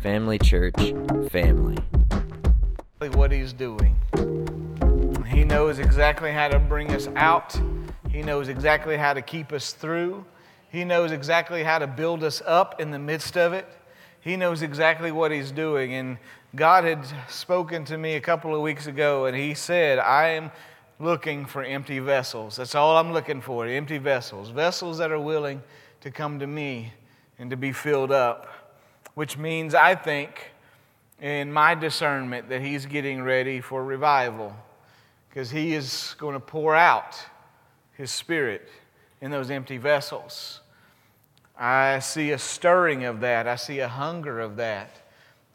Family Church family. What he's doing. He knows exactly how to bring us out. He knows exactly how to keep us through. He knows exactly how to build us up in the midst of it. He knows exactly what he's doing. And God had spoken to me a couple of weeks ago, and he said, I am looking for empty vessels. That's all I'm looking for empty vessels. Vessels that are willing to come to me and to be filled up. Which means, I think, in my discernment, that he's getting ready for revival because he is going to pour out his spirit in those empty vessels. I see a stirring of that, I see a hunger of that.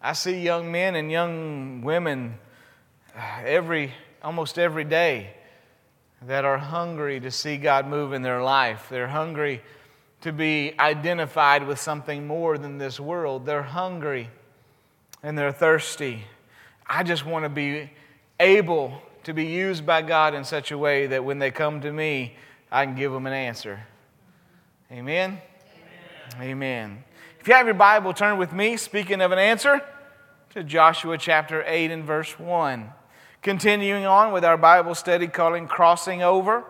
I see young men and young women uh, every almost every day that are hungry to see God move in their life. They're hungry to be identified with something more than this world. They're hungry and they're thirsty. I just want to be able to be used by God in such a way that when they come to me, I can give them an answer. Amen? Amen. Amen. If you have your Bible, turn with me, speaking of an answer, to Joshua chapter 8 and verse 1. Continuing on with our Bible study calling Crossing Over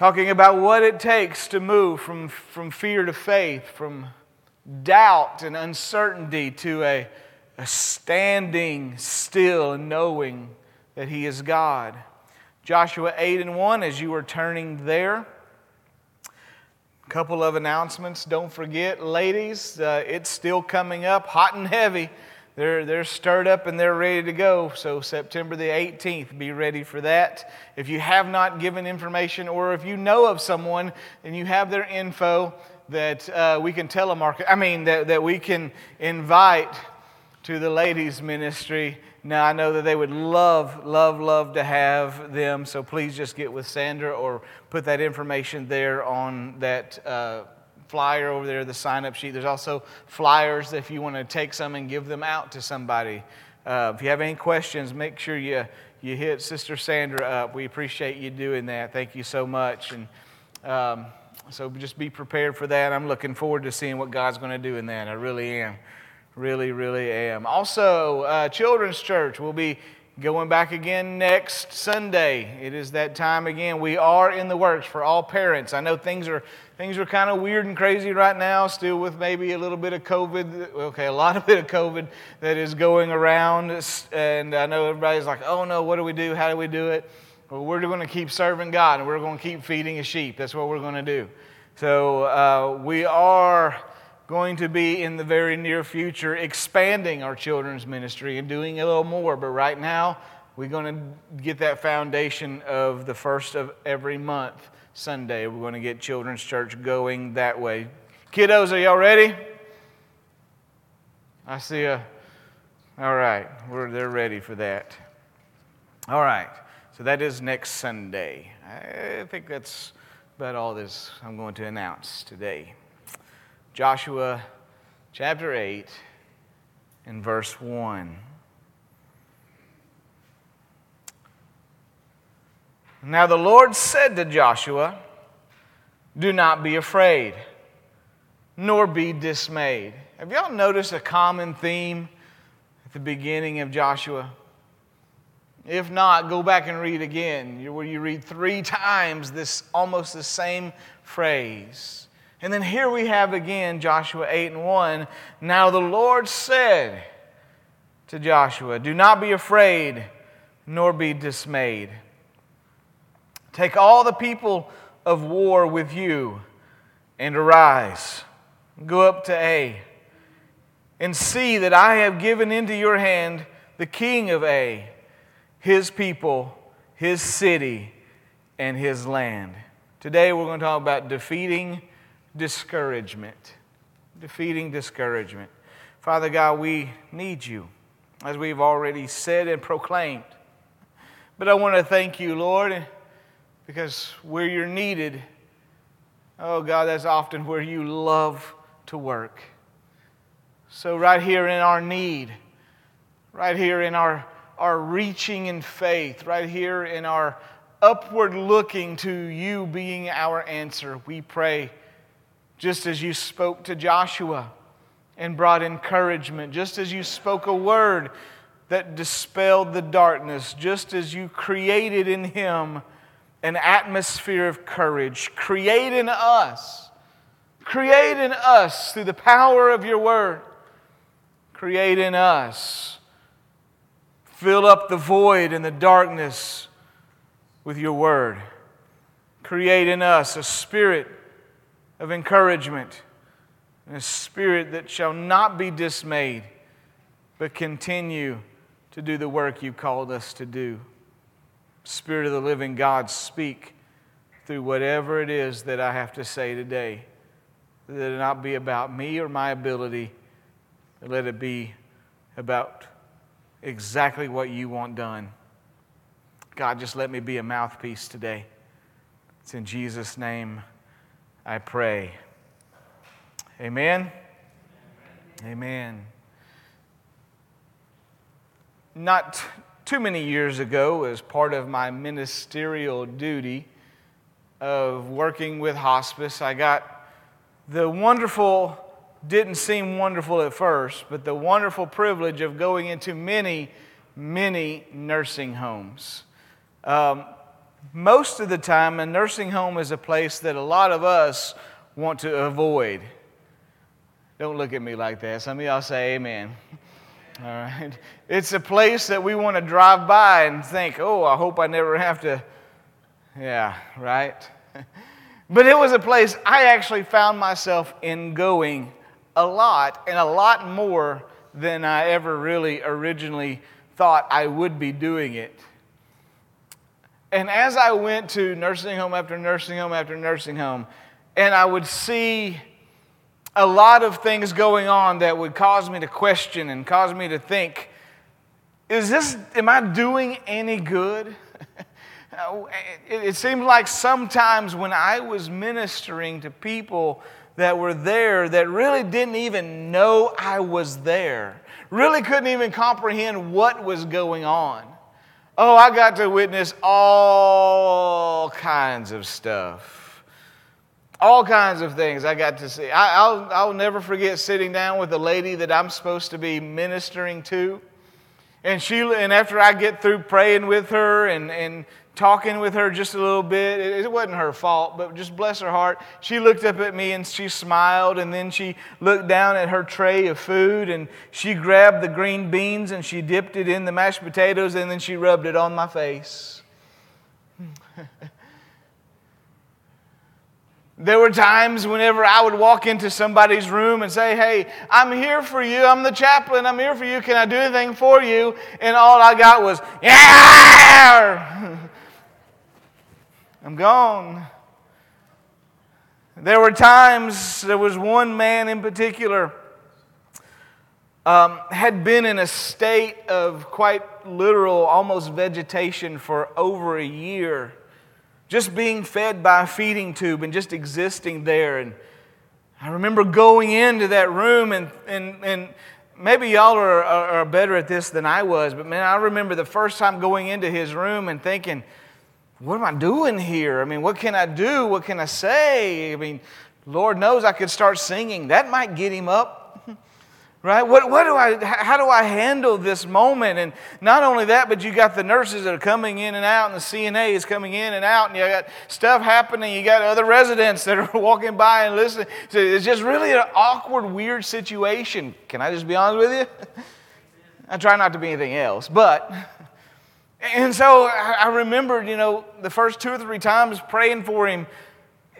talking about what it takes to move from, from fear to faith, from doubt and uncertainty to a, a standing still and knowing that He is God. Joshua 8 and 1, as you are turning there. A couple of announcements. Don't forget, ladies, uh, it's still coming up hot and heavy they're, they're stirred up and they're ready to go. So, September the 18th, be ready for that. If you have not given information, or if you know of someone and you have their info that uh, we can telemarket, I mean, that, that we can invite to the ladies' ministry. Now, I know that they would love, love, love to have them. So, please just get with Sandra or put that information there on that. Uh, flyer over there, the sign up sheet. There's also flyers if you want to take some and give them out to somebody. Uh, if you have any questions, make sure you, you hit Sister Sandra up. We appreciate you doing that. Thank you so much. And um, so just be prepared for that. I'm looking forward to seeing what God's going to do in that. I really am. Really, really am. Also, uh, Children's Church will be going back again next Sunday. It is that time again. We are in the works for all parents. I know things are things are kind of weird and crazy right now, still with maybe a little bit of COVID. Okay, a lot of bit of COVID that is going around, and I know everybody's like, "Oh no, what do we do? How do we do it?" Well, we're going to keep serving God, and we're going to keep feeding a sheep. That's what we're going to do. So uh, we are going to be in the very near future expanding our children's ministry and doing a little more. But right now, we're going to get that foundation of the first of every month, Sunday. We're going to get children's church going that way. Kiddos, are y'all ready? I see a. All right, we're, they're ready for that. All right, so that is next Sunday. I think that's about all this I'm going to announce today. Joshua chapter 8 and verse 1. Now the Lord said to Joshua, Do not be afraid, nor be dismayed. Have y'all noticed a common theme at the beginning of Joshua? If not, go back and read again, where you read three times this almost the same phrase. And then here we have again Joshua 8 and 1. Now the Lord said to Joshua, Do not be afraid, nor be dismayed. Take all the people of war with you and arise. Go up to Ai and see that I have given into your hand the king of Ai, his people, his city, and his land. Today we're going to talk about defeating discouragement. Defeating discouragement. Father God, we need you, as we've already said and proclaimed. But I want to thank you, Lord, because where you're needed, oh God, that's often where you love to work. So, right here in our need, right here in our, our reaching in faith, right here in our upward looking to you being our answer, we pray just as you spoke to Joshua and brought encouragement, just as you spoke a word that dispelled the darkness, just as you created in him an atmosphere of courage. Create in us, create in us through the power of your word, create in us. Fill up the void and the darkness with your word. Create in us a spirit of encouragement and a spirit that shall not be dismayed, but continue to do the work you called us to do. Spirit of the living God, speak through whatever it is that I have to say today. Let it not be about me or my ability, let it be about exactly what you want done. God, just let me be a mouthpiece today. It's in Jesus' name I pray. Amen. Amen. Not too many years ago, as part of my ministerial duty of working with hospice, I got the wonderful, didn't seem wonderful at first, but the wonderful privilege of going into many, many nursing homes. Um, most of the time, a nursing home is a place that a lot of us want to avoid. Don't look at me like that. Some of y'all say amen. All right. It's a place that we want to drive by and think, oh, I hope I never have to. Yeah, right? but it was a place I actually found myself in going a lot and a lot more than I ever really originally thought I would be doing it. And as I went to nursing home after nursing home after nursing home, and I would see a lot of things going on that would cause me to question and cause me to think is this, am I doing any good? it, seems like sometimes when I was ministering to people that were there that really didn't even know I was there, really couldn't even comprehend what was going on. Oh, I got to witness all kinds of stuff. All kinds of things I got to see. I, will I'll never forget sitting down with a lady that I'm supposed to be ministering to. And she and after I get through praying with her and, and talking with her just a little bit. It, it, wasn't her fault, but just bless her heart. She looked up at me and she smiled, and then she looked down at her tray of food and she grabbed the green beans and she dipped it in the mashed potatoes and then she rubbed it on my face. There were times whenever I would walk into somebody's room and say, Hey, I'm here for you. I'm the chaplain. I'm here for you. Can I do anything for you? And all I got was, Yeah! I'm gone. There were times, there was one man in particular, um, had been in a state of quite literal, almost vegetation for over a year, just being fed by a feeding tube and just existing there. And I remember going into that room, and, and, and maybe y'all are, are, are better at this than I was, but man, I remember the first time going into his room and thinking, what am I doing here? I mean, what can I do? What can I say? I mean, Lord knows I could start singing. That might get him up. Right? What, what do I, how do I handle this moment? And not only that, but you got the nurses that are coming in and out, and the CNA is coming in and out, and you got stuff happening. You got other residents that are walking by and listening. So it's just really an awkward, weird situation. Can I just be honest with you? I try not to be anything else, but and so I remembered, you know, the first two or three times praying for him,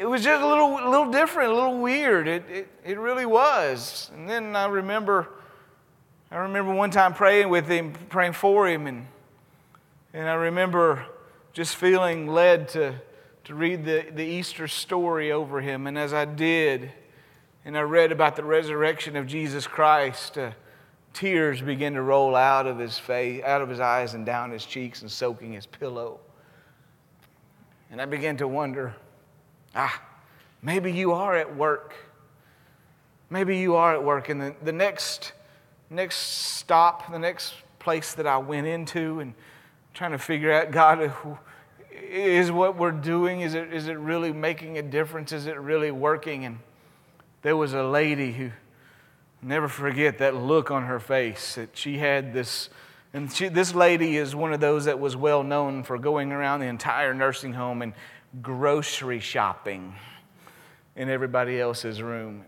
it was just a little, little different, a little weird. It, it, it really was. And then I remember, I remember one time praying with him, praying for him, and, and I remember just feeling led to, to read the, the Easter story over him. And as I did, and I read about the resurrection of Jesus Christ, uh, tears began to roll out of his face, out of his eyes and down his cheeks and soaking his pillow. And I began to wonder, ah, maybe you are at work. Maybe you are at work. And the, the next, next stop, the next place that I went into and trying to figure out, God, is what we're doing, is it, is it really making a difference? Is it really working? And there was a lady who, never forget that look on her face that she had this. And she, this lady is one of those that was well known for going around the entire nursing home and grocery shopping in everybody else's room.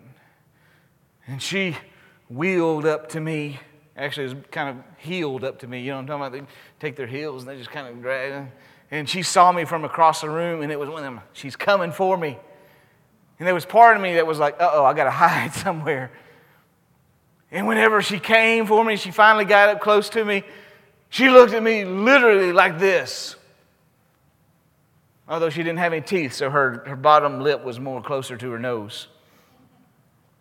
And she wheeled up to me. Actually, it was kind of heeled up to me. You know what I'm talking about? They take their heels and they just kind of drag. And she saw me from across the room, and it was one of them. She's coming for me. And there was part of me that was like, uh oh, I got to hide somewhere. And whenever she came for me, she finally got up close to me. She looked at me literally like this. Although she didn't have any teeth, so her, her bottom lip was more closer to her nose.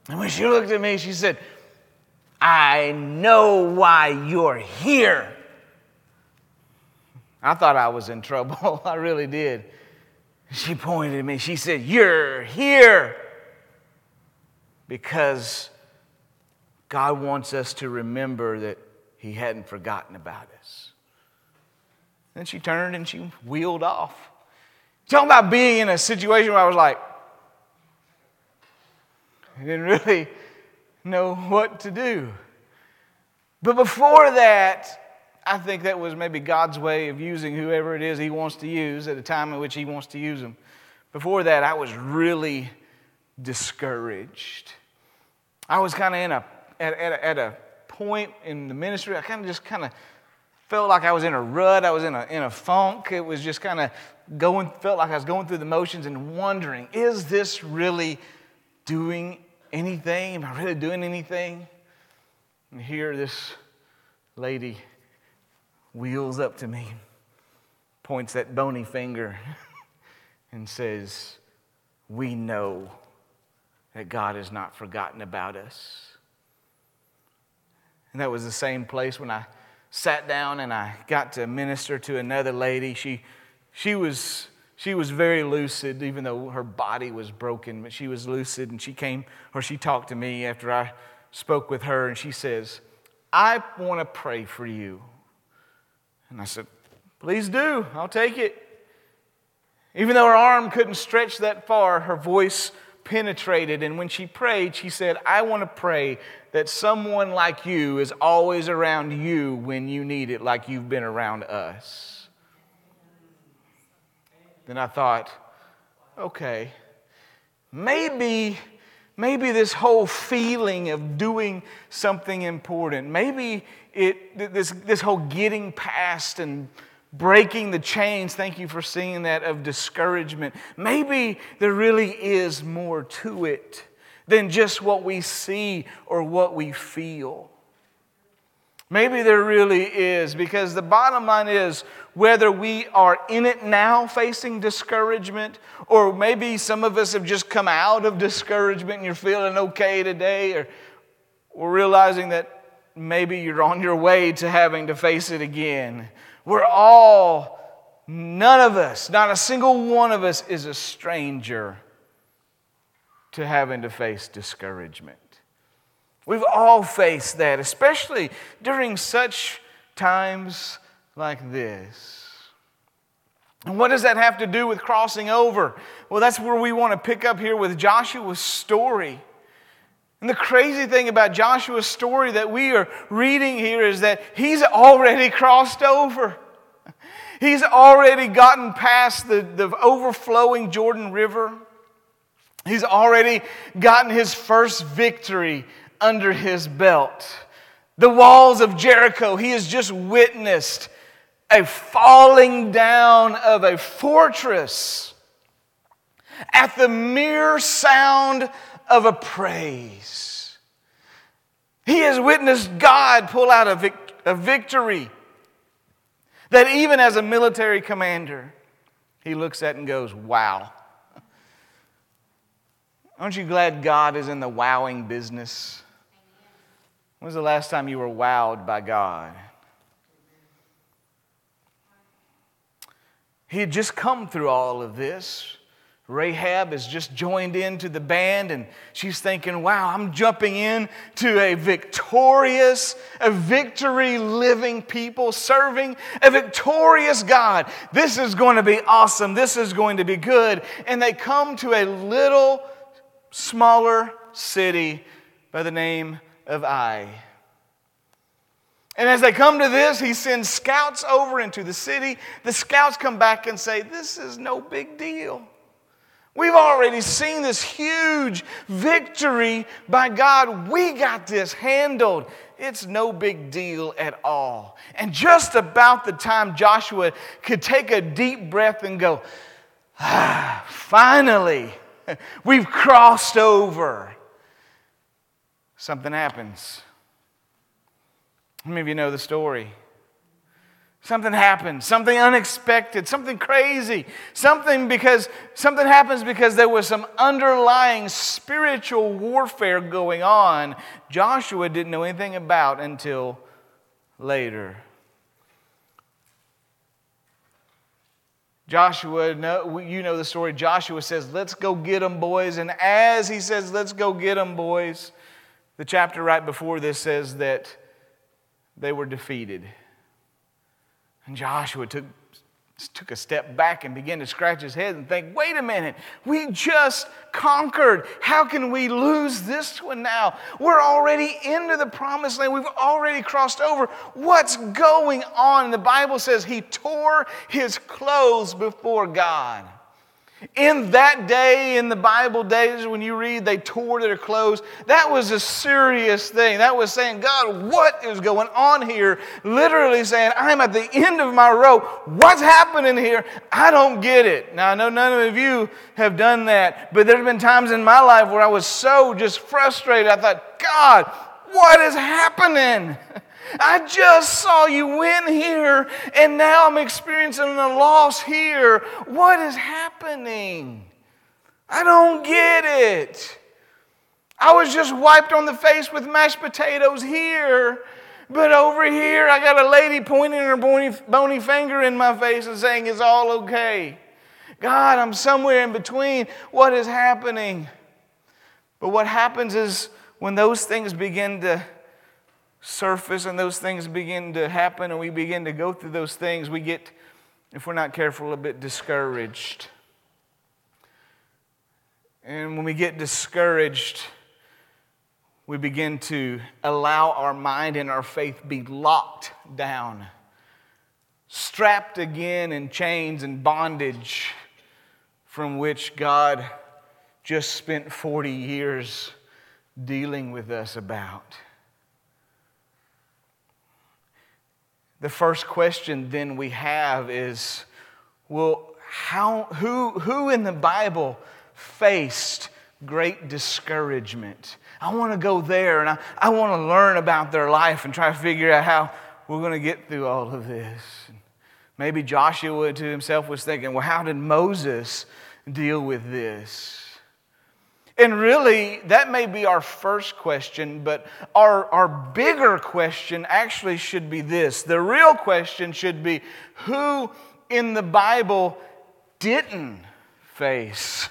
And when she looked at me, she said, I know why you're here. I thought I was in trouble. I really did. She pointed at me. She said, You're here because God wants us to remember that He hadn't forgotten about us. Then she turned and she wheeled off. Talking about being in a situation where I was like, I didn't really know what to do. But before that, I think that was maybe God's way of using whoever it is He wants to use at a time in which He wants to use them. Before that, I was really discouraged. I was kind of in a at, at, a, at a point in the ministry. I kind of just kind of felt like I was in a rut. I was in a in a funk. It was just kind of going. Felt like I was going through the motions and wondering, is this really doing anything? Am I really doing anything? And here, this lady wheels up to me, points that bony finger, and says, We know that God has not forgotten about us. And that was the same place when I sat down and I got to minister to another lady. She, she, was, she was very lucid, even though her body was broken, but she was lucid. And she came, or she talked to me after I spoke with her, and she says, I want to pray for you. And I said, Please do, I'll take it. Even though her arm couldn't stretch that far, her voice penetrated. And when she prayed, she said, I want to pray that someone like you is always around you when you need it, like you've been around us. Then I thought, okay, maybe maybe this whole feeling of doing something important, maybe it, this, this whole getting past and breaking the chains, thank you for seeing that, of discouragement, maybe there really is more to it than just what we see or what we feel. Maybe there really is, because the bottom line is whether we are in it now facing discouragement, or maybe some of us have just come out of discouragement and you're feeling okay today, or we're realizing that maybe you're on your way to having to face it again. We're all, none of us, not a single one of us is a stranger to having to face discouragement. We've all faced that, especially during such times like this. And what does that have to do with crossing over? Well, that's where we want to pick up here with Joshua's story. And the crazy thing about Joshua's story that we are reading here is that he's already crossed over. He's already gotten past the, the overflowing Jordan River. He's already gotten his first victory under his belt. The walls of Jericho, he has just witnessed a falling down of a fortress at the mere sound of a praise. He has witnessed God pull out a, vic- a victory that even as a military commander, he looks at and goes, Wow. Aren't you glad God is in the wowing business? When was the last time you were wowed by God? He had just come through all of this. Rahab has just joined into the band and she's thinking, wow, I'm jumping in to a victorious, a victory living people serving a victorious God. This is going to be awesome. This is going to be good. And they come to a little smaller city by the name of Ai. And as they come to this, he sends scouts over into the city. The scouts come back and say, This is no big deal. We've already seen this huge victory by God. We got this handled. It's no big deal at all. And just about the time Joshua could take a deep breath and go, ah, finally, we've crossed over, something happens. How many of you know the story? Something happens, something unexpected, something crazy, something because something happens because there was some underlying spiritual warfare going on Joshua didn't know anything about until later. Joshua, you know the story. Joshua says, Let's go get them, boys. And as he says, Let's go get them, boys, the chapter right before this says that they were defeated. And Joshua took, took a step back and began to scratch his head and think, wait a minute, we just conquered. How can we lose this one now? We're already into the promised land. We've already crossed over. What's going on? And the Bible says he tore his clothes before God. In that day, in the Bible days, when you read they tore their clothes, that was a serious thing. That was saying, God, what is going on here? Literally saying, I'm at the end of my rope. What's happening here? I don't get it. Now, I know none of you have done that, but there have been times in my life where I was so just frustrated. I thought, God, what is happening? I just saw you win here, and now I'm experiencing a loss here. What is happening? I don't get it. I was just wiped on the face with mashed potatoes here, but over here I got a lady pointing her bony, bony finger in my face and saying it's all okay. God, I'm somewhere in between. What is happening? But what happens is when those things begin to surface and those things begin to happen and we begin to go through those things, we get, if we're not careful, a bit discouraged. And when we get discouraged, we begin to allow our mind and our faith be locked down, strapped again in chains and bondage from which God just spent 40 years dealing with us about. The first question then we have is well, how, who, who in the Bible faced great discouragement? I want to go there and I, I want to learn about their life and try to figure out how we're going to get through all of this. Maybe Joshua to himself was thinking, well, how did Moses deal with this? And really, that may be our first question, but our, our bigger question actually should be this. The real question should be who in the Bible didn't face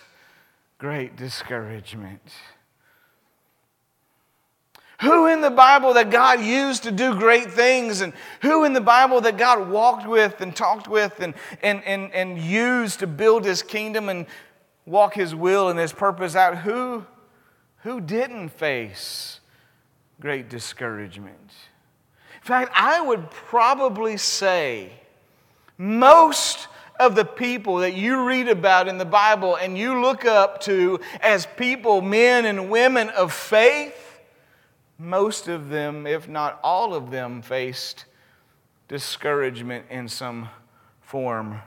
great discouragement? Who in the Bible that God used to do great things, and who in the Bible that God walked with and talked with and, and, and, and used to build his kingdom and walk his will and his purpose out, who, who didn't face great discouragement? In fact, I would probably say most of the people that you read about in the Bible and you look up to as people, men and women of faith, most of them, if not all of them, faced discouragement in some form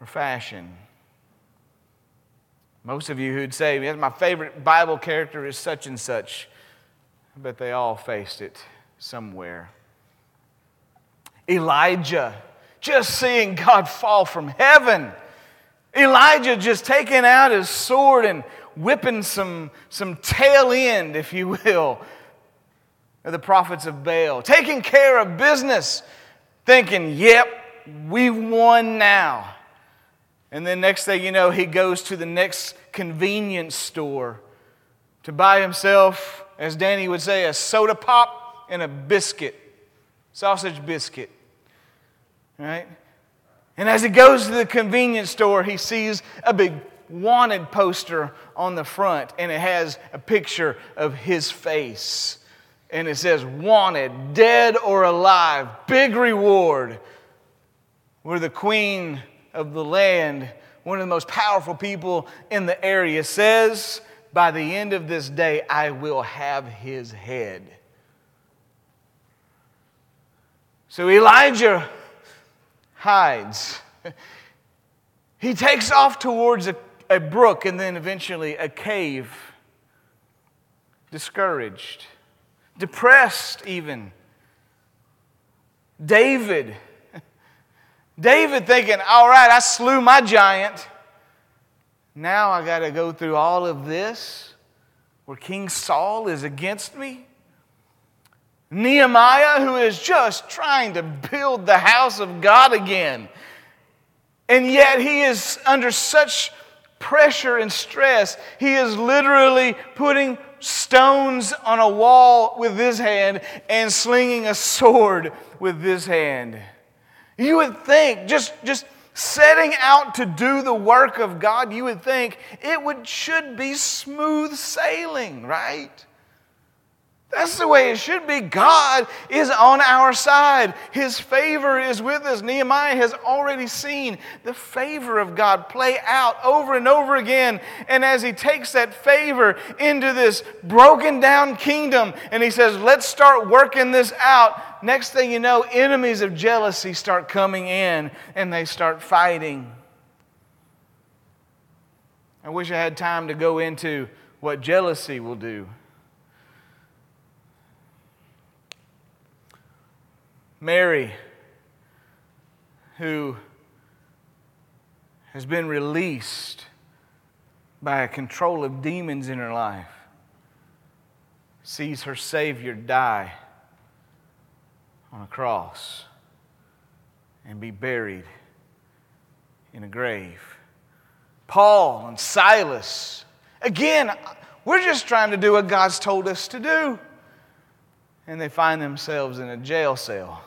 or fashion. Most of you who'd say, my favorite Bible character is such and such, but they all faced it somewhere. Elijah, just seeing God fall from heaven. Elijah just taking out his sword and whipping some, some tail end, if you will, of the prophets of Baal, taking care of business, thinking, yep, we've won now. And then next thing you know, he goes to the next convenience store to buy himself, as Danny would say, a soda pop and a biscuit, sausage biscuit. Right? And as he goes to the convenience store, he sees a big wanted poster on the front, and it has a picture of his face. And it says, Wanted, dead or alive, big reward. We're the queen of the land, one of the most powerful people in the area, says, By the end of this day, I will have his head. So Elijah hides. He takes off towards a, a brook and then eventually a cave, discouraged, depressed, even. David, David thinking, all right, I slew my giant. Now I got to go through all of this where King Saul is against me. Nehemiah, who is just trying to build the house of God again. And yet he is under such pressure and stress, he is literally putting stones on a wall with his hand and slinging a sword with his hand. You would think, just, just setting out to do the work of God, you would think it would, should be smooth sailing, right? That's the way it should be. God is on our side. His favor is with us. Nehemiah has already seen the favor of God play out over and over again. And as he takes that favor into this broken down kingdom and he says, let's start working this out, next thing you know, enemies of jealousy start coming in and they start fighting. I wish I had time to go into what jealousy will do. Mary, who has been released by a control of demons in her life, sees her Savior die on a cross and be buried in a grave. Paul and Silas, again, we're just trying to do what God's told us to do. And they find themselves in a jail cell.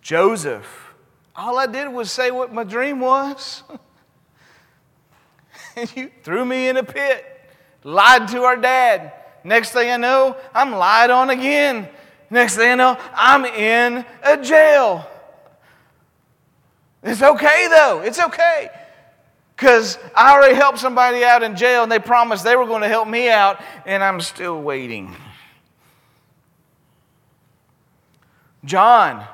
Joseph, all I did was say what my dream was. and you threw me in a pit, lied to our dad. Next thing I know, I'm lied on again. Next thing I know, I'm in a jail. It's okay though, it's okay. Because I already helped somebody out in jail and they promised they were going to help me out, and I'm still waiting. John,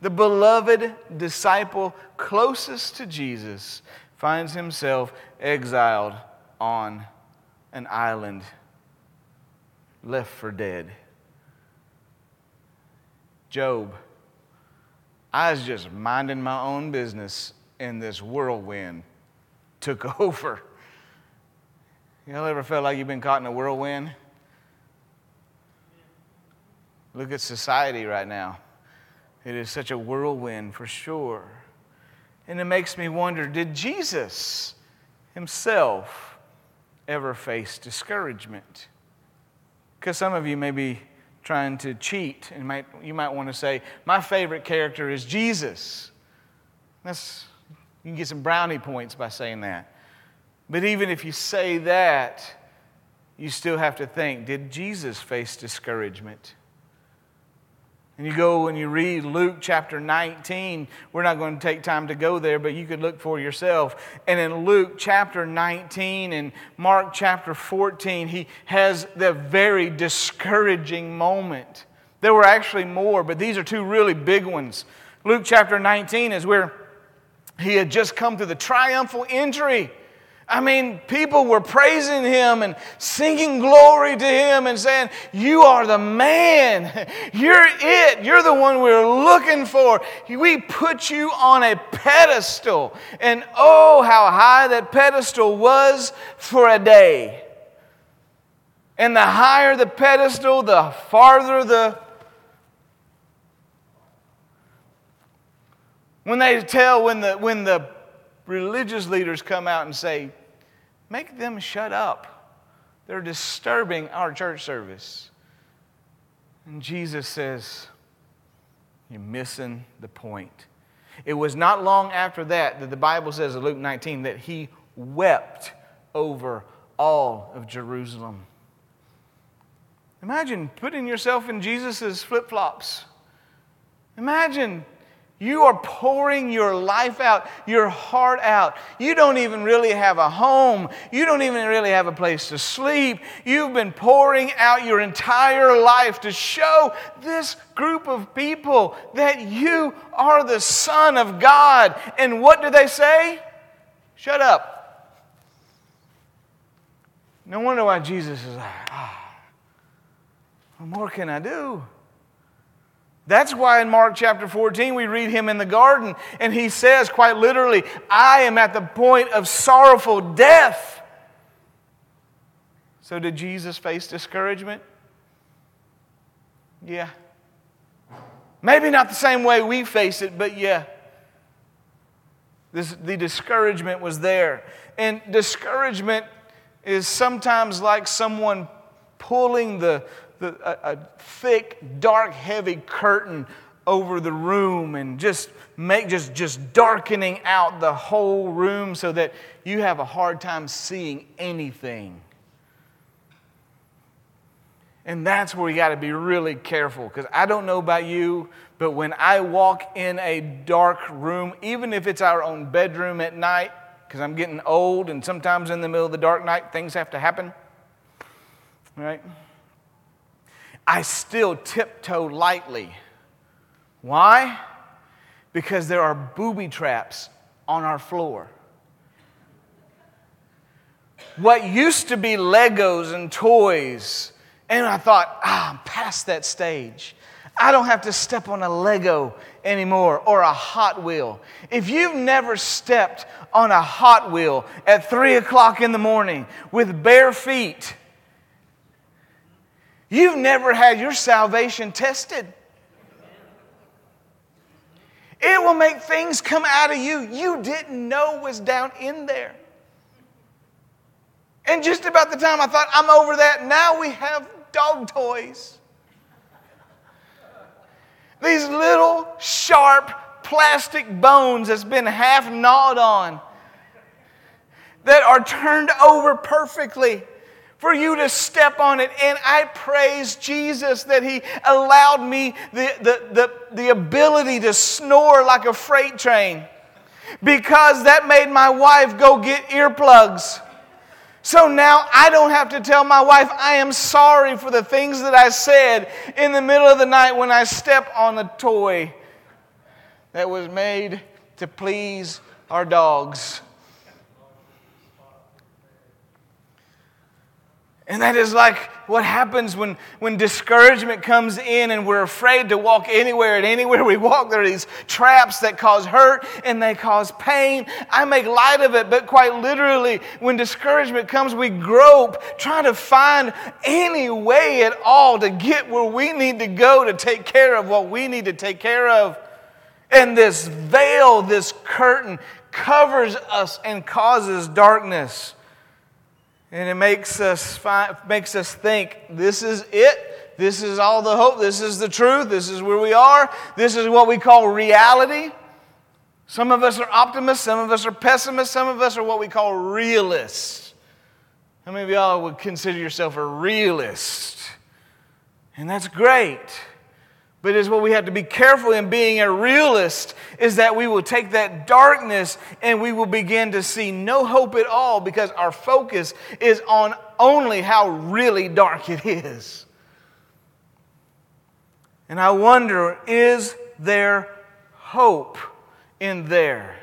the beloved disciple closest to Jesus, finds himself exiled on an island, left for dead. Job, I was just minding my own business, and this whirlwind took over. Y'all ever felt like you've been caught in a whirlwind? Look at society right now. It is such a whirlwind for sure. And it makes me wonder did Jesus himself ever face discouragement? Because some of you may be trying to cheat, and might, you might want to say, My favorite character is Jesus. That's, you can get some brownie points by saying that. But even if you say that, you still have to think did Jesus face discouragement? And you go and you read Luke chapter 19. We're not going to take time to go there, but you could look for yourself. And in Luke chapter 19 and Mark chapter 14, he has the very discouraging moment. There were actually more, but these are two really big ones. Luke chapter 19 is where he had just come to the triumphal entry I mean, people were praising him and singing glory to him and saying, You are the man. You're it. You're the one we're looking for. We put you on a pedestal. And oh, how high that pedestal was for a day. And the higher the pedestal, the farther the. When they tell, when the, when the religious leaders come out and say, make them shut up, they're disturbing our church service. And Jesus says, You're missing the point. It was not long after that that the Bible says in Luke 19 that he wept over all of Jerusalem. Imagine putting yourself in Jesus' flip flops. Imagine you are pouring your life out, your heart out. You don't even really have a home. You don't even really have a place to sleep. You've been pouring out your entire life to show this group of people that you are the Son of God. And what do they say? Shut up. No wonder why Jesus is like, ah, what more can I do? That's why in Mark chapter 14 we read him in the garden and he says quite literally, I am at the point of sorrowful death. So did Jesus face discouragement? Yeah. Maybe not the same way we face it, but yeah. This, the discouragement was there. And discouragement is sometimes like someone pulling the, the, a, a thick, dark, heavy curtain over the room and just make just just darkening out the whole room so that you have a hard time seeing anything. And that's where you got to be really careful because I don't know about you, but when I walk in a dark room, even if it's our own bedroom at night, because I'm getting old and sometimes in the middle of the dark night things have to happen, right? I still tiptoe lightly. Why? Because there are booby traps on our floor. What used to be Legos and toys, and I thought, ah, I'm past that stage. I don't have to step on a Lego anymore or a Hot Wheel. If you've never stepped on a Hot Wheel at three o'clock in the morning with bare feet, You've never had your salvation tested. It will make things come out of you you didn't know was down in there. And just about the time I thought, I'm over that, now we have dog toys. These little sharp plastic bones that's been half gnawed on that are turned over perfectly for you to step on it. And I praise Jesus that He allowed me the, the, the, the ability to snore like a freight train because that made my wife go get earplugs. So now I don't have to tell my wife I am sorry for the things that I said in the middle of the night when I step on a toy that was made to please our dogs. And that is like what happens when, when discouragement comes in and we're afraid to walk anywhere. And anywhere we walk, there are these traps that cause hurt and they cause pain. I make light of it, but quite literally, when discouragement comes, we grope, trying to find any way at all to get where we need to go to take care of what we need to take care of. And this veil, this curtain, covers us and causes darkness. And it makes us, makes us think this is it. This is all the hope. This is the truth. This is where we are. This is what we call reality. Some of us are optimists. Some of us are pessimists. Some of us are what we call realists. How many of y'all would consider yourself a realist? And that's great. But is what we have to be careful in being a realist is that we will take that darkness and we will begin to see no hope at all because our focus is on only how really dark it is. And I wonder is there hope in there?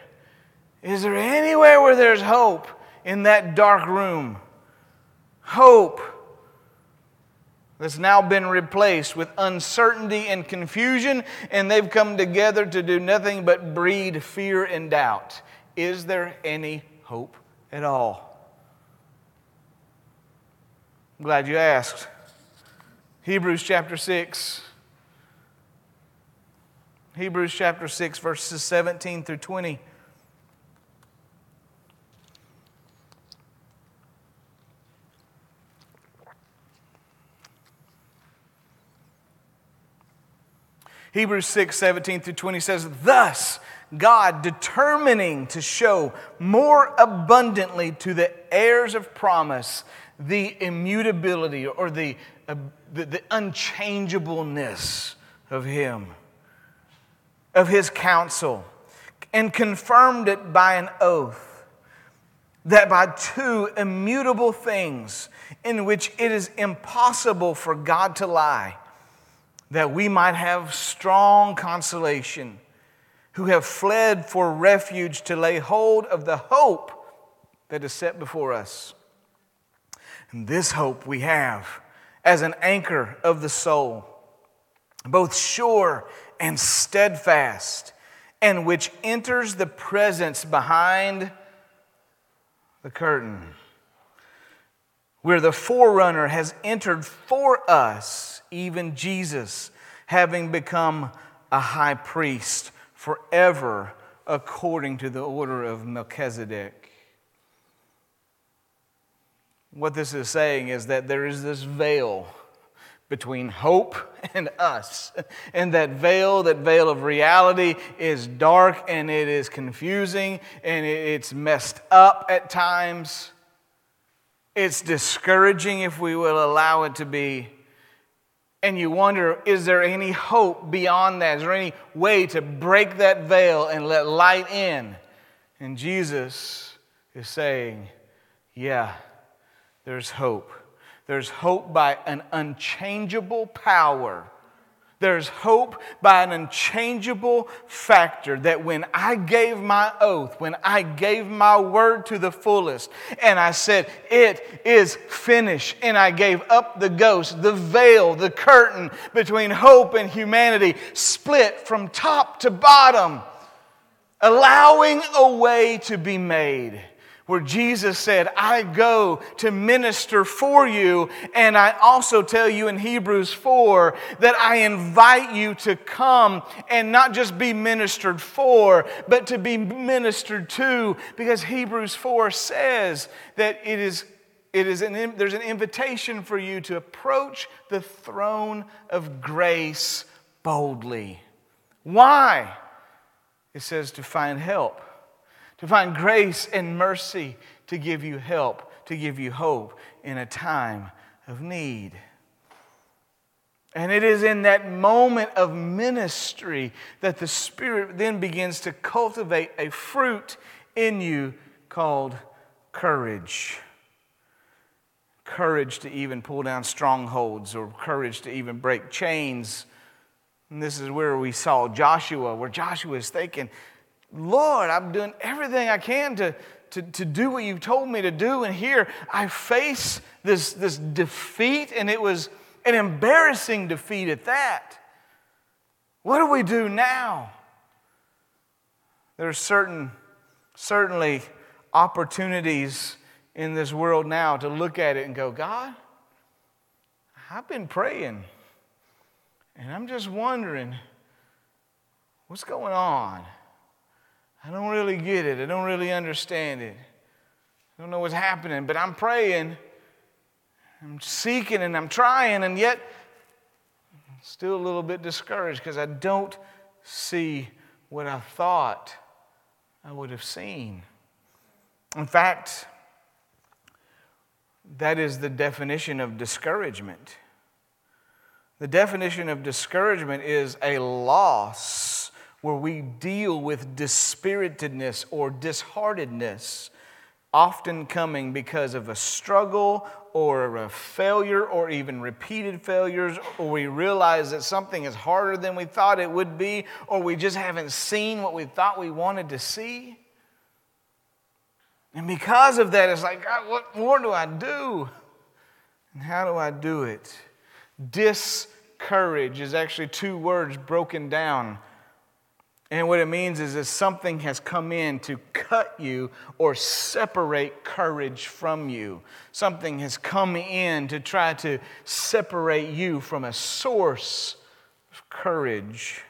Is there anywhere where there's hope in that dark room? Hope that's now been replaced with uncertainty and confusion, and they've come together to do nothing but breed fear and doubt. Is there any hope at all? I'm glad you asked. Hebrews chapter 6. Hebrews chapter 6, verses 17 through 20. Hebrews 6, 17 through 20 says, Thus, God determining to show more abundantly to the heirs of promise the immutability or the, uh, the, the unchangeableness of Him, of His counsel, and confirmed it by an oath that by two immutable things in which it is impossible for God to lie, that we might have strong consolation, who have fled for refuge to lay hold of the hope that is set before us. And this hope we have as an anchor of the soul, both sure and steadfast, and which enters the presence behind the curtain, where the forerunner has entered for us even Jesus, having become a high priest forever according to the order of Melchizedek. What this is saying is that there is this veil between hope and us. And that veil, that veil of reality, is dark and it is confusing and it's messed up at times. It's discouraging if we will allow it to be and you wonder, is there any hope beyond that? Is there any way to break that veil and let light in? And Jesus is saying, yeah, there's hope. There's hope by an unchangeable power there's hope by an unchangeable factor that when I gave my oath, when I gave my word to the fullest, and I said, It is finished, and I gave up the ghost, the veil, the curtain between hope and humanity split from top to bottom, allowing a way to be made where Jesus said, I go to minister for you. And I also tell you in Hebrews 4 that I invite you to come and not just be ministered for, but to be ministered to, because Hebrews 4 says that it is. It is an, there's an invitation for you to approach the throne of grace boldly. Why? It says to find help to find grace and mercy to give you help, to give you hope in a time of need. And it is in that moment of ministry that the Spirit then begins to cultivate a fruit in you called courage. Courage to even pull down strongholds or courage to even break chains. And this is where we saw Joshua, where Joshua is thinking, Lord, I'm doing everything I can to, to, to do what you've told me to do. And here I face this, this defeat, and it was an embarrassing defeat at that. What do we do now? There are certain, certainly opportunities in this world now to look at it and go, God, I've been praying, and I'm just wondering what's going on. I don't really get it. I don't really understand it. I don't know what's happening, but I'm praying. I'm seeking and I'm trying, and yet I'm still a little bit discouraged because I don't see what I thought I would have seen. In fact, that is the definition of discouragement. The definition of discouragement is a loss where we deal with dispiritedness or disheartedness, often coming because of a struggle or a failure or even repeated failures, or we realize that something is harder than we thought it would be, or we just haven't seen what we thought we wanted to see. And because of that, it's like, God, what more do I do? And how do I do it? Discourage is actually two words broken down. And what it means is that something has come in to cut you or separate courage from you. Something has come in to try to separate you from a source of courage.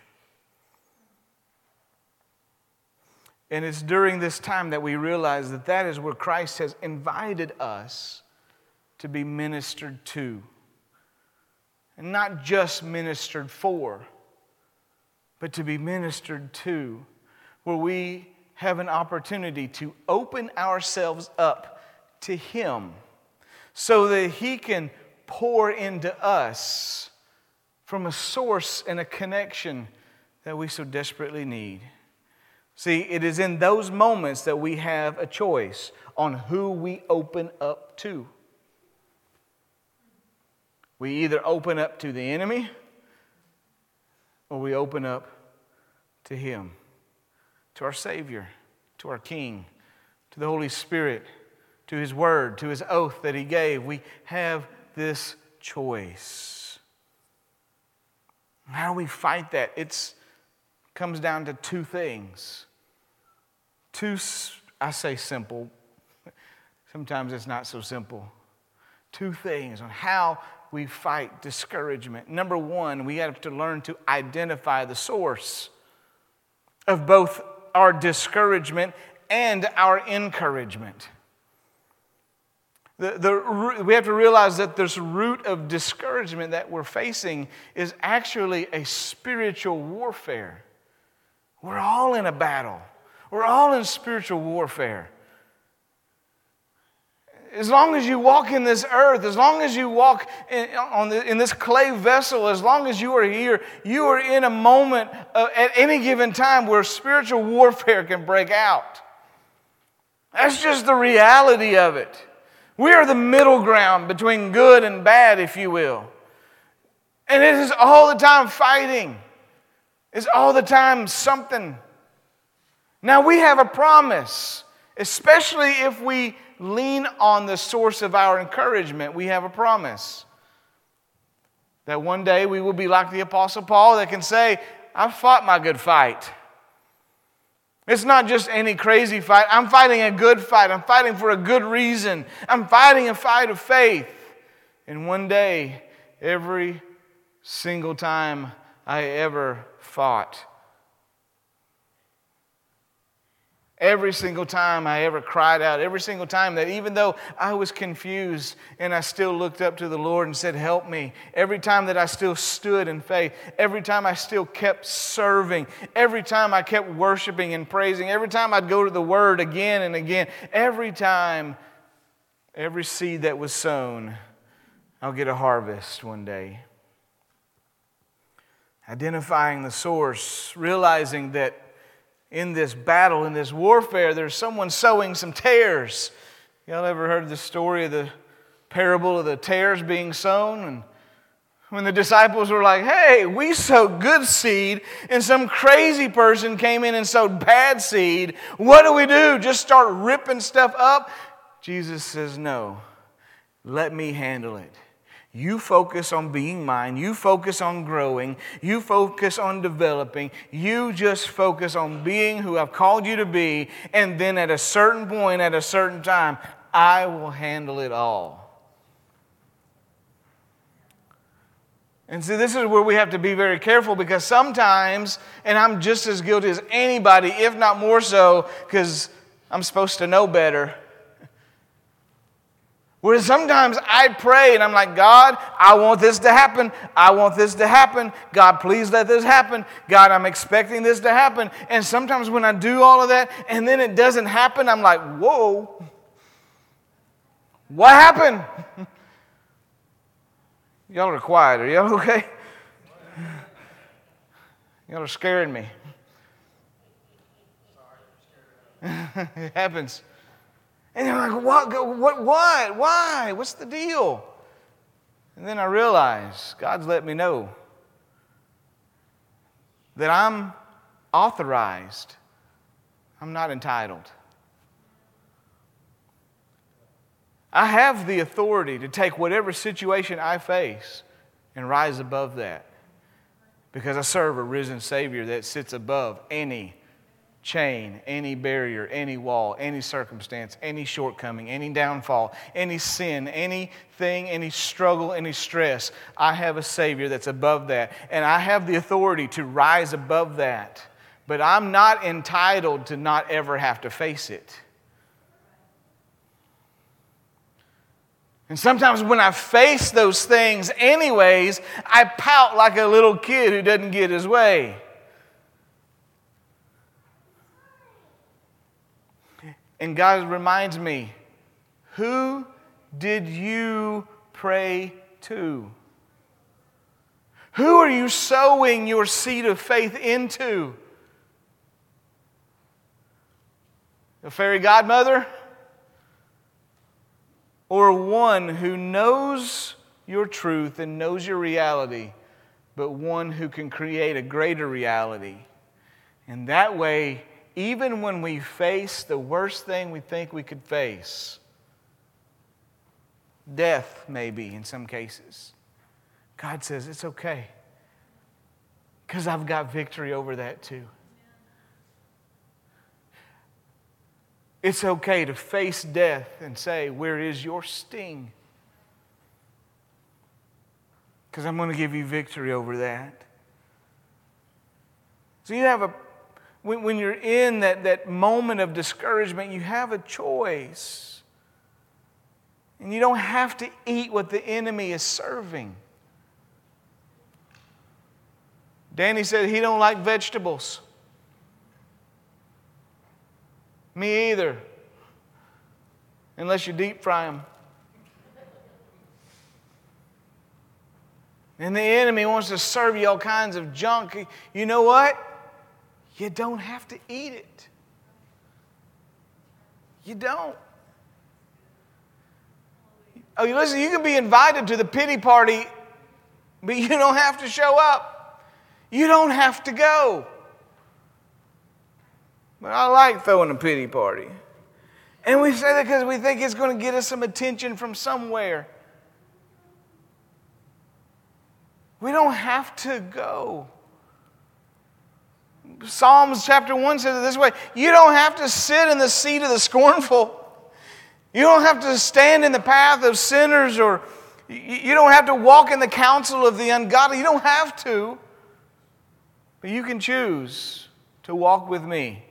And it's during this time that we realize that that is where Christ has invited us to be ministered to. And not just ministered for, but to be ministered to, where we have an opportunity to open ourselves up to Him so that He can pour into us from a source and a connection that we so desperately need. See, it is in those moments that we have a choice on who we open up to. We either open up to the enemy or we open up to Him, to our Savior, to our King, to the Holy Spirit, to His Word, to His oath that He gave. We have this choice. How do we fight that? It comes down to two things. Two, I say simple, sometimes it's not so simple. Two things on how we fight discouragement. Number one, we have to learn to identify the source of both our discouragement and our encouragement. The, the, we have to realize that this root of discouragement that we're facing is actually a spiritual warfare. We're all in a battle, we're all in spiritual warfare as long as you walk in this earth, as long as you walk in, the, in this clay vessel, as long as you are here, you are in a moment uh, at any given time where spiritual warfare can break out. That's just the reality of it. We are the middle ground between good and bad, if you will. And it is all the time fighting, it's all the time something. Now we have a promise, especially if we lean on the source of our encouragement, we have a promise. That one day we will be like the Apostle Paul that can say, I've fought my good fight. It's not just any crazy fight. I'm fighting a good fight. I'm fighting for a good reason. I'm fighting a fight of faith. And one day, every single time I ever fought, Every single time I ever cried out, every single time that even though I was confused and I still looked up to the Lord and said, Help me, every time that I still stood in faith, every time I still kept serving, every time I kept worshiping and praising, every time I'd go to the Word again and again, every time, every seed that was sown, I'll get a harvest one day. Identifying the source, realizing that in this battle, in this warfare, there's someone sowing some tares. Y'all ever heard the story of the parable of the tares being sown? And when the disciples were like, hey, we sowed good seed, and some crazy person came in and sowed bad seed, what do we do? Just start ripping stuff up? Jesus says, no, let me handle it. You focus on being mine. You focus on growing. You focus on developing. You just focus on being who I've called you to be. And then at a certain point, at a certain time, I will handle it all. And see, this is where we have to be very careful because sometimes, and I'm just as guilty as anybody, if not more so, because I'm supposed to know better. Where sometimes I pray and I'm like, God, I want this to happen. I want this to happen. God, please let this happen. God, I'm expecting this to happen. And sometimes when I do all of that and then it doesn't happen, I'm like, whoa, what happened? Y'all are quiet. Are y'all okay? Y'all are scaring me. it happens. And they're like, what, what, what, why? What's the deal? And then I realize God's let me know that I'm authorized, I'm not entitled. I have the authority to take whatever situation I face and rise above that. Because I serve a risen Savior that sits above any chain, any barrier, any wall, any circumstance, any shortcoming, any downfall, any sin, anything, any struggle, any stress. I have a Savior that's above that. And I have the authority to rise above that. But I'm not entitled to not ever have to face it. And sometimes when I face those things, anyways, I pout like a little kid who doesn't get his way. And God reminds me, who did you pray to? Who are you sowing your seed of faith into? A fairy godmother? Or one who knows your truth and knows your reality, but one who can create a greater reality? And that way, even when we face the worst thing we think we could face, death maybe in some cases, God says, It's okay. Because I've got victory over that too. It's okay to face death and say, Where is your sting? Because I'm going to give you victory over that. So you have a when, when you're in that, that moment of discouragement, you have a choice. And you don't have to eat what the enemy is serving. Danny said he don't like vegetables. Me either. Unless you deep fry them. And the enemy wants to serve you all kinds of junk. You know what? You don't have to eat it. You don't. Oh, you listen, you can be invited to the pity party, but you don't have to show up. You don't have to go. But I like throwing a pity party. And we say that because we think it's going to get us some attention from somewhere. We don't have to go. Psalms chapter 1 says it this way You don't have to sit in the seat of the scornful. You don't have to stand in the path of sinners or you don't have to walk in the counsel of the ungodly. You don't have to. But you can choose to walk with me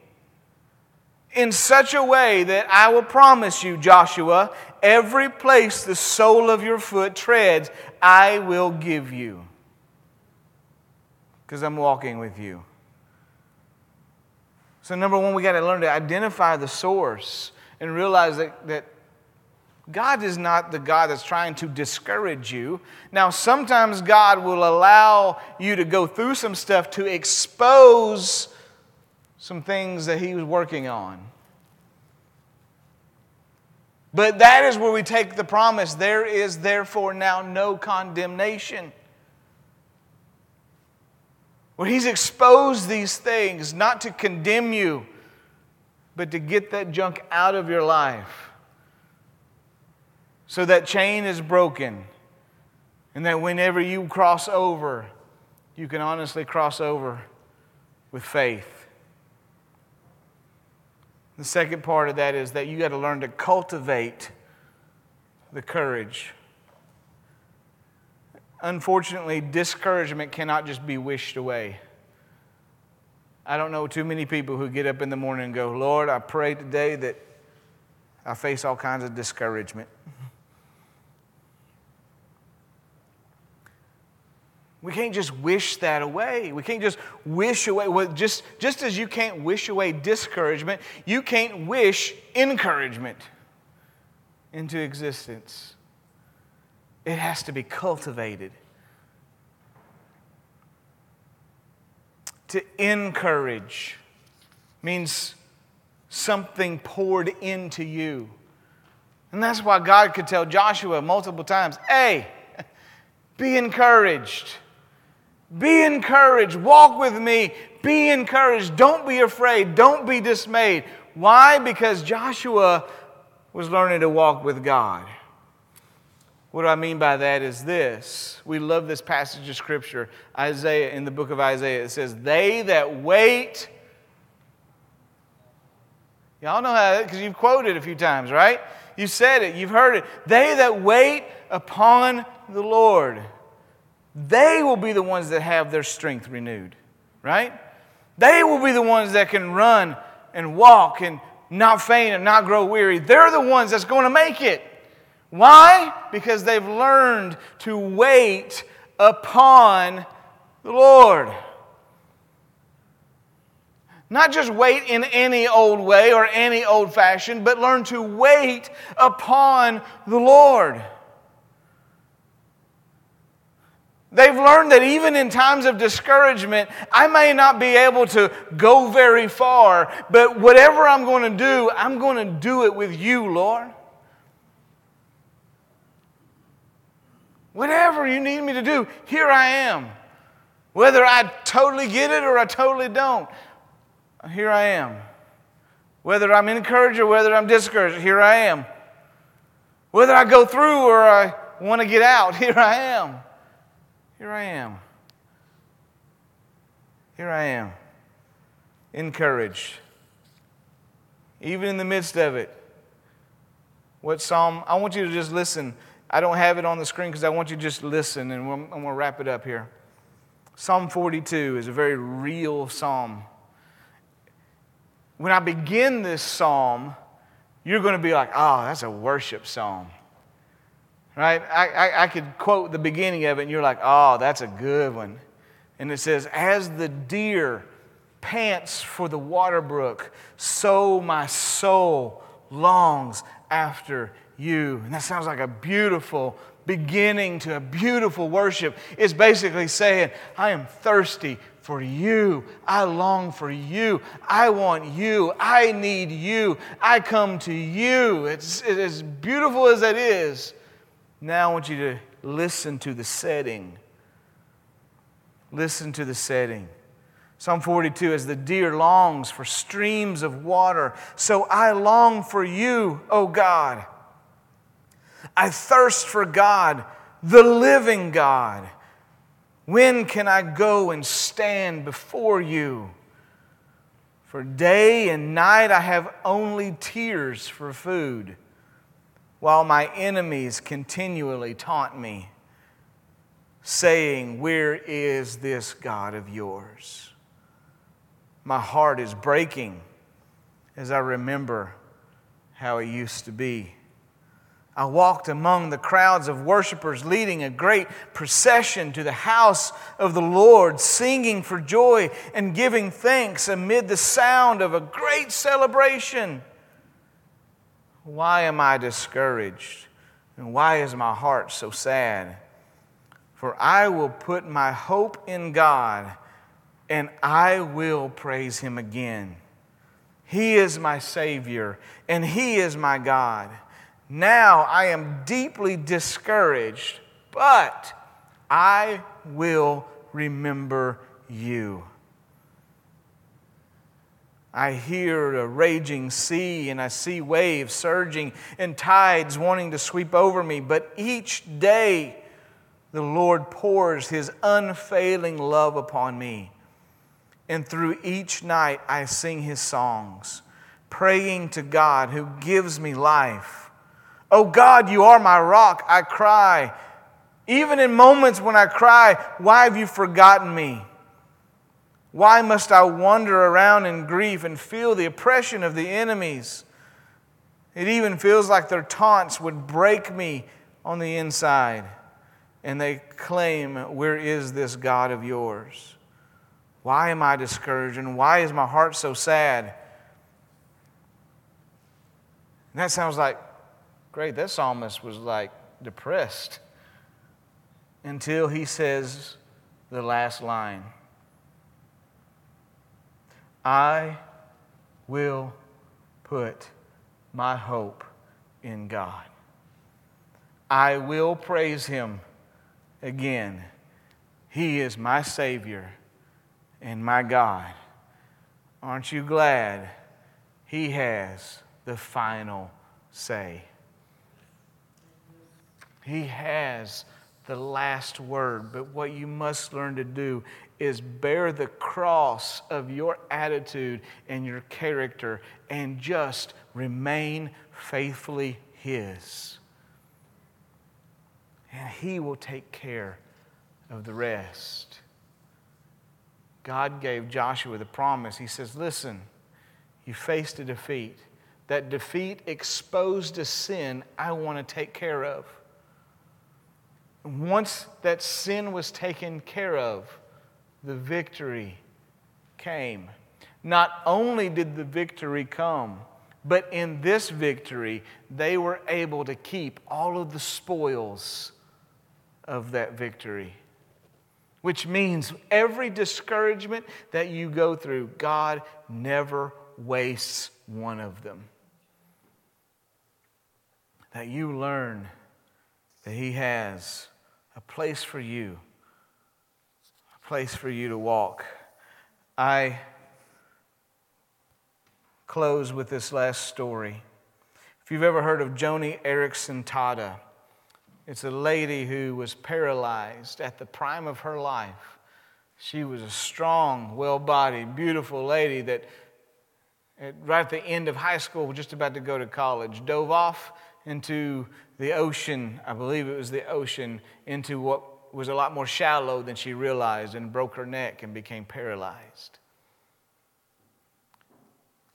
in such a way that I will promise you, Joshua, every place the sole of your foot treads, I will give you. Because I'm walking with you. So, number one, we got to learn to identify the source and realize that, that God is not the God that's trying to discourage you. Now, sometimes God will allow you to go through some stuff to expose some things that He was working on. But that is where we take the promise there is therefore now no condemnation where He's exposed these things not to condemn you, but to get that junk out of your life. So that chain is broken, and that whenever you cross over, you can honestly cross over with faith. The second part of that is that you got to learn to cultivate the courage Unfortunately, discouragement cannot just be wished away. I don't know too many people who get up in the morning and go, Lord, I pray today that I face all kinds of discouragement. We can't just wish that away. We can't just wish away. Well, just, just as you can't wish away discouragement, you can't wish encouragement into existence. It has to be cultivated. To encourage means something poured into you. And that's why God could tell Joshua multiple times hey, be encouraged. Be encouraged. Walk with me. Be encouraged. Don't be afraid. Don't be dismayed. Why? Because Joshua was learning to walk with God. What do I mean by that is this. We love this passage of scripture. Isaiah, in the book of Isaiah, it says, They that wait. Y'all know how, because you've quoted a few times, right? You said it, you've heard it. They that wait upon the Lord, they will be the ones that have their strength renewed, right? They will be the ones that can run and walk and not faint and not grow weary. They're the ones that's going to make it. Why? Because they've learned to wait upon the Lord. Not just wait in any old way or any old fashion, but learn to wait upon the Lord. They've learned that even in times of discouragement, I may not be able to go very far, but whatever I'm going to do, I'm going to do it with you, Lord. Whatever you need me to do, here I am. Whether I totally get it or I totally don't, here I am. Whether I'm encouraged or whether I'm discouraged, here I am. Whether I go through or I want to get out, here I am. Here I am. Here I am. Encouraged. Even in the midst of it. What psalm? I want you to just listen. I don't have it on the screen because I want you to just listen, and I'm going to wrap it up here. Psalm 42 is a very real psalm. When I begin this psalm, you're going to be like, oh, that's a worship psalm. Right? I, I, I, could quote the beginning of it, and you're like, oh, that's a good one. And it says, As the deer pants for the water brook, so my soul longs after you. And that sounds like a beautiful beginning to a beautiful worship. It's basically saying, I am thirsty for you. I long for you. I want you. I need you. I come to you. It's, it's as beautiful as that is. Now I want you to listen to the setting. Listen to the setting. Psalm 42 As the deer longs for streams of water, so I long for you, O God. I thirst for God, the living God. When can I go and stand before you? For day and night I have only tears for food, while my enemies continually taunt me, saying, Where is this God of yours? My heart is breaking as I remember how it used to be. I walked among the crowds of worshipers leading a great procession to the house of the Lord, singing for joy and giving thanks amid the sound of a great celebration. Why am I discouraged? And why is my heart so sad? For I will put my hope in God and I will praise Him again. He is my Savior and He is my God. Now I am deeply discouraged, but I will remember you. I hear a raging sea and I see waves surging and tides wanting to sweep over me, but each day the Lord pours his unfailing love upon me. And through each night I sing his songs, praying to God who gives me life. Oh God, you are my rock, I cry. Even in moments when I cry, why have you forgotten me? Why must I wander around in grief and feel the oppression of the enemies? It even feels like their taunts would break me on the inside. And they claim, Where is this God of yours? Why am I discouraged? And why is my heart so sad? And that sounds like Great, that psalmist was like depressed until he says the last line I will put my hope in God. I will praise him again. He is my Savior and my God. Aren't you glad he has the final say? He has the last word. But what you must learn to do is bear the cross of your attitude and your character and just remain faithfully His. And He will take care of the rest. God gave Joshua the promise. He says, Listen, you faced a defeat. That defeat exposed a sin I want to take care of. Once that sin was taken care of, the victory came. Not only did the victory come, but in this victory, they were able to keep all of the spoils of that victory. Which means every discouragement that you go through, God never wastes one of them. That you learn that He has a place for you, a place for you to walk. I close with this last story. If you've ever heard of Joni Eareckson Tada, it's a lady who was paralyzed at the prime of her life. She was a strong, well bodied, beautiful lady that, at, right at the end of high school, just about to go to college, dove off into the ocean, I believe it was the ocean, into what was a lot more shallow than she realized and broke her neck and became paralyzed.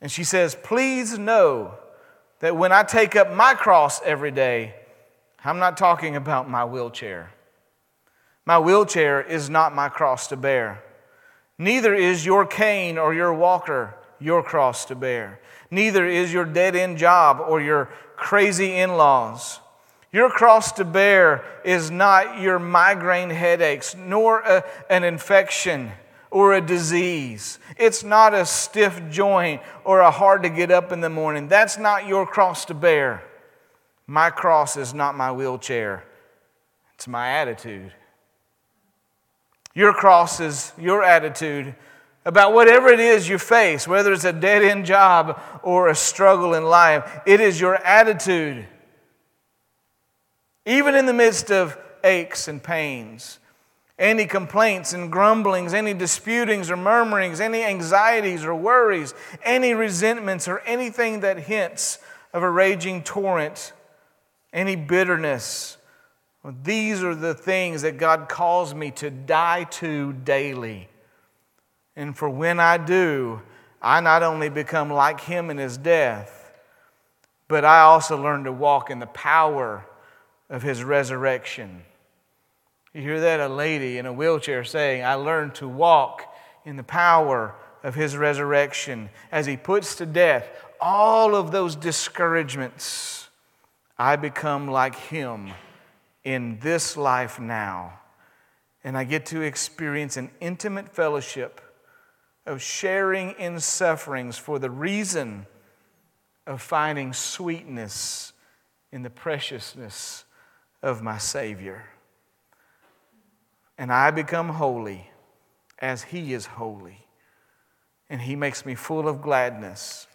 And she says, Please know that when I take up my cross every day, I'm not talking about my wheelchair. My wheelchair is not my cross to bear. Neither is your cane or your walker your cross to bear. Neither is your dead end job or your crazy in laws. Your cross to bear is not your migraine headaches, nor a, an infection or a disease. It's not a stiff joint or a hard to get up in the morning. That's not your cross to bear. My cross is not my wheelchair, it's my attitude. Your cross is your attitude about whatever it is you face, whether it's a dead end job or a struggle in life. It is your attitude. Even in the midst of aches and pains, any complaints and grumblings, any disputings or murmurings, any anxieties or worries, any resentments or anything that hints of a raging torrent, any bitterness. These are the things that God calls me to die to daily. And for when I do, I not only become like him in his death, but I also learn to walk in the power of his resurrection. You hear that? A lady in a wheelchair saying, I learned to walk in the power of his resurrection as he puts to death all of those discouragements. I become like him in this life now. And I get to experience an intimate fellowship of sharing in sufferings for the reason of finding sweetness in the preciousness of my Savior. And I become holy as He is holy. And He makes me full of gladness,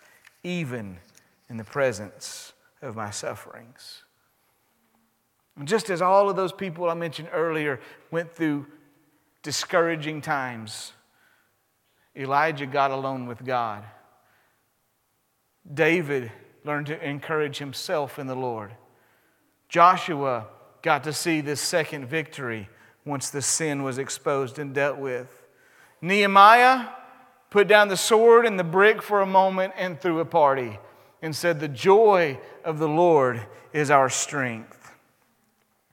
even in the presence of my sufferings. And just as all of those people I mentioned earlier went through discouraging times, Elijah got alone with God. David learned to encourage himself in the Lord. Joshua got to see this second victory once the sin was exposed and dealt with. Nehemiah put down the sword and the brick for a moment and threw a party and said, The joy of the Lord is our strength.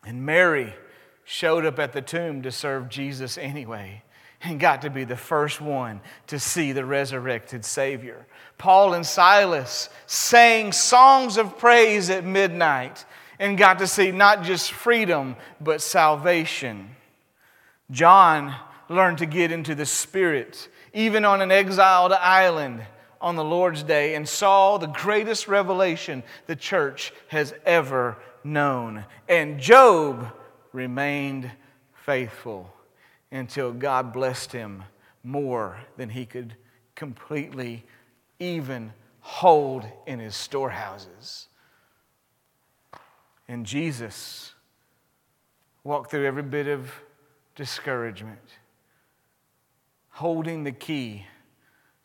And Mary showed up at the tomb to serve Jesus anyway and got to be the first one to see the resurrected Savior. Paul and Silas sang songs of praise at midnight and got to see not just freedom, but salvation. John learned to get into the Spirit, even on an exiled island on the Lord's day, and saw the greatest revelation the church has ever known. And Job remained faithful until God blessed him more than he could completely even hold in his storehouses. And Jesus walked through every bit of discouragement, holding the key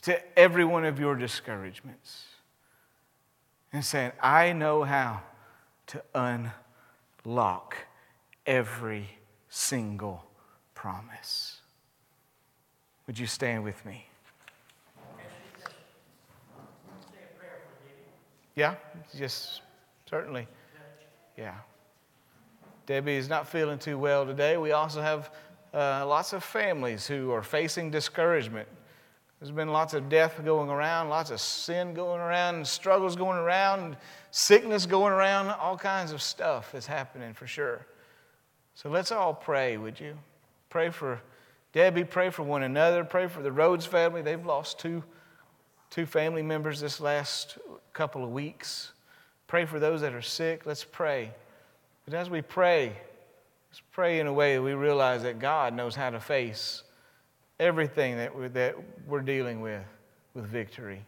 to every one of your discouragements and saying, I know how to unlock every single promise. Would you stand with me? Yeah, just certainly. Yeah. Debbie is not feeling too well today. We also have uh, lots of families who are facing discouragement. There's been lots of death going around, lots of sin going around, struggles going around, sickness going around, all kinds of stuff is happening for sure. So let's all pray, would you? Pray for Debbie, pray for one another, pray for the Rhodes family. They've lost two, two family members this last couple of weeks. Pray for those that are sick. Let's pray. But as we pray, let's pray in a way that we realize that God knows how to face everything that we're, that we're dealing with with victory.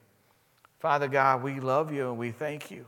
Father God, we love you and we thank you.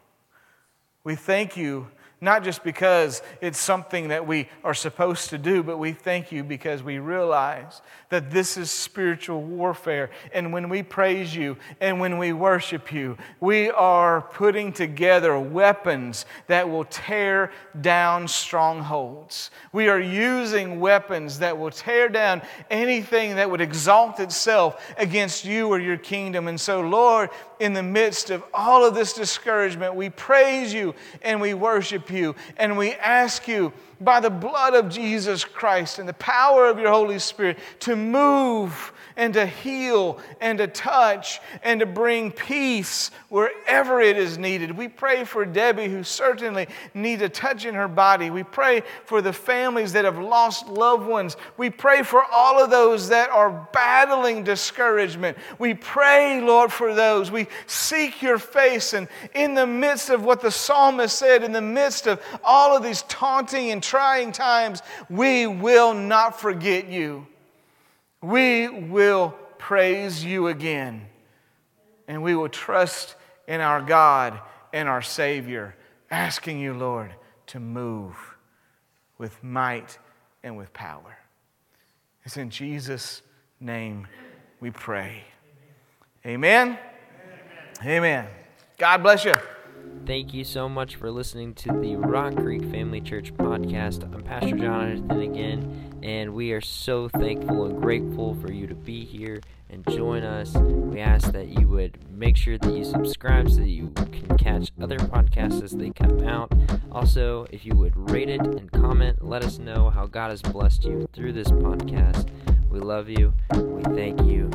We thank you not just because it's something that we are supposed to do, but we thank you because we realize that this is spiritual warfare. And when we praise you and when we worship you, we are putting together weapons that will tear down strongholds. We are using weapons that will tear down anything that would exalt itself against you or your kingdom. And so, Lord, in the midst of all of this discouragement, we praise you and we worship you and we ask you by the blood of Jesus Christ and the power of your Holy Spirit to move and to heal and to touch and to bring peace wherever it is needed. We pray for Debbie, who certainly needs a touch in her body. We pray for the families that have lost loved ones. We pray for all of those that are battling discouragement. We pray, Lord, for those. We seek your face, and in the midst of what the psalmist said, in the midst of all of these taunting and trying times, we will not forget you we will praise you again. And we will trust in our God and our Savior, asking you, Lord, to move with might and with power. It's in Jesus' name we pray. Amen. Amen. God bless you. Thank you so much for listening to the Rock Creek Family Church podcast. I'm Pastor Jonathan again, and we are so thankful and grateful for you to be here and join us. We ask that you would make sure that you subscribe so that you can catch other podcasts as they come out. Also, if you would rate it and comment, let us know how God has blessed you through this podcast. We love you. We thank you.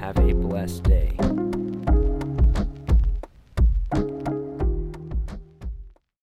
Have a blessed day.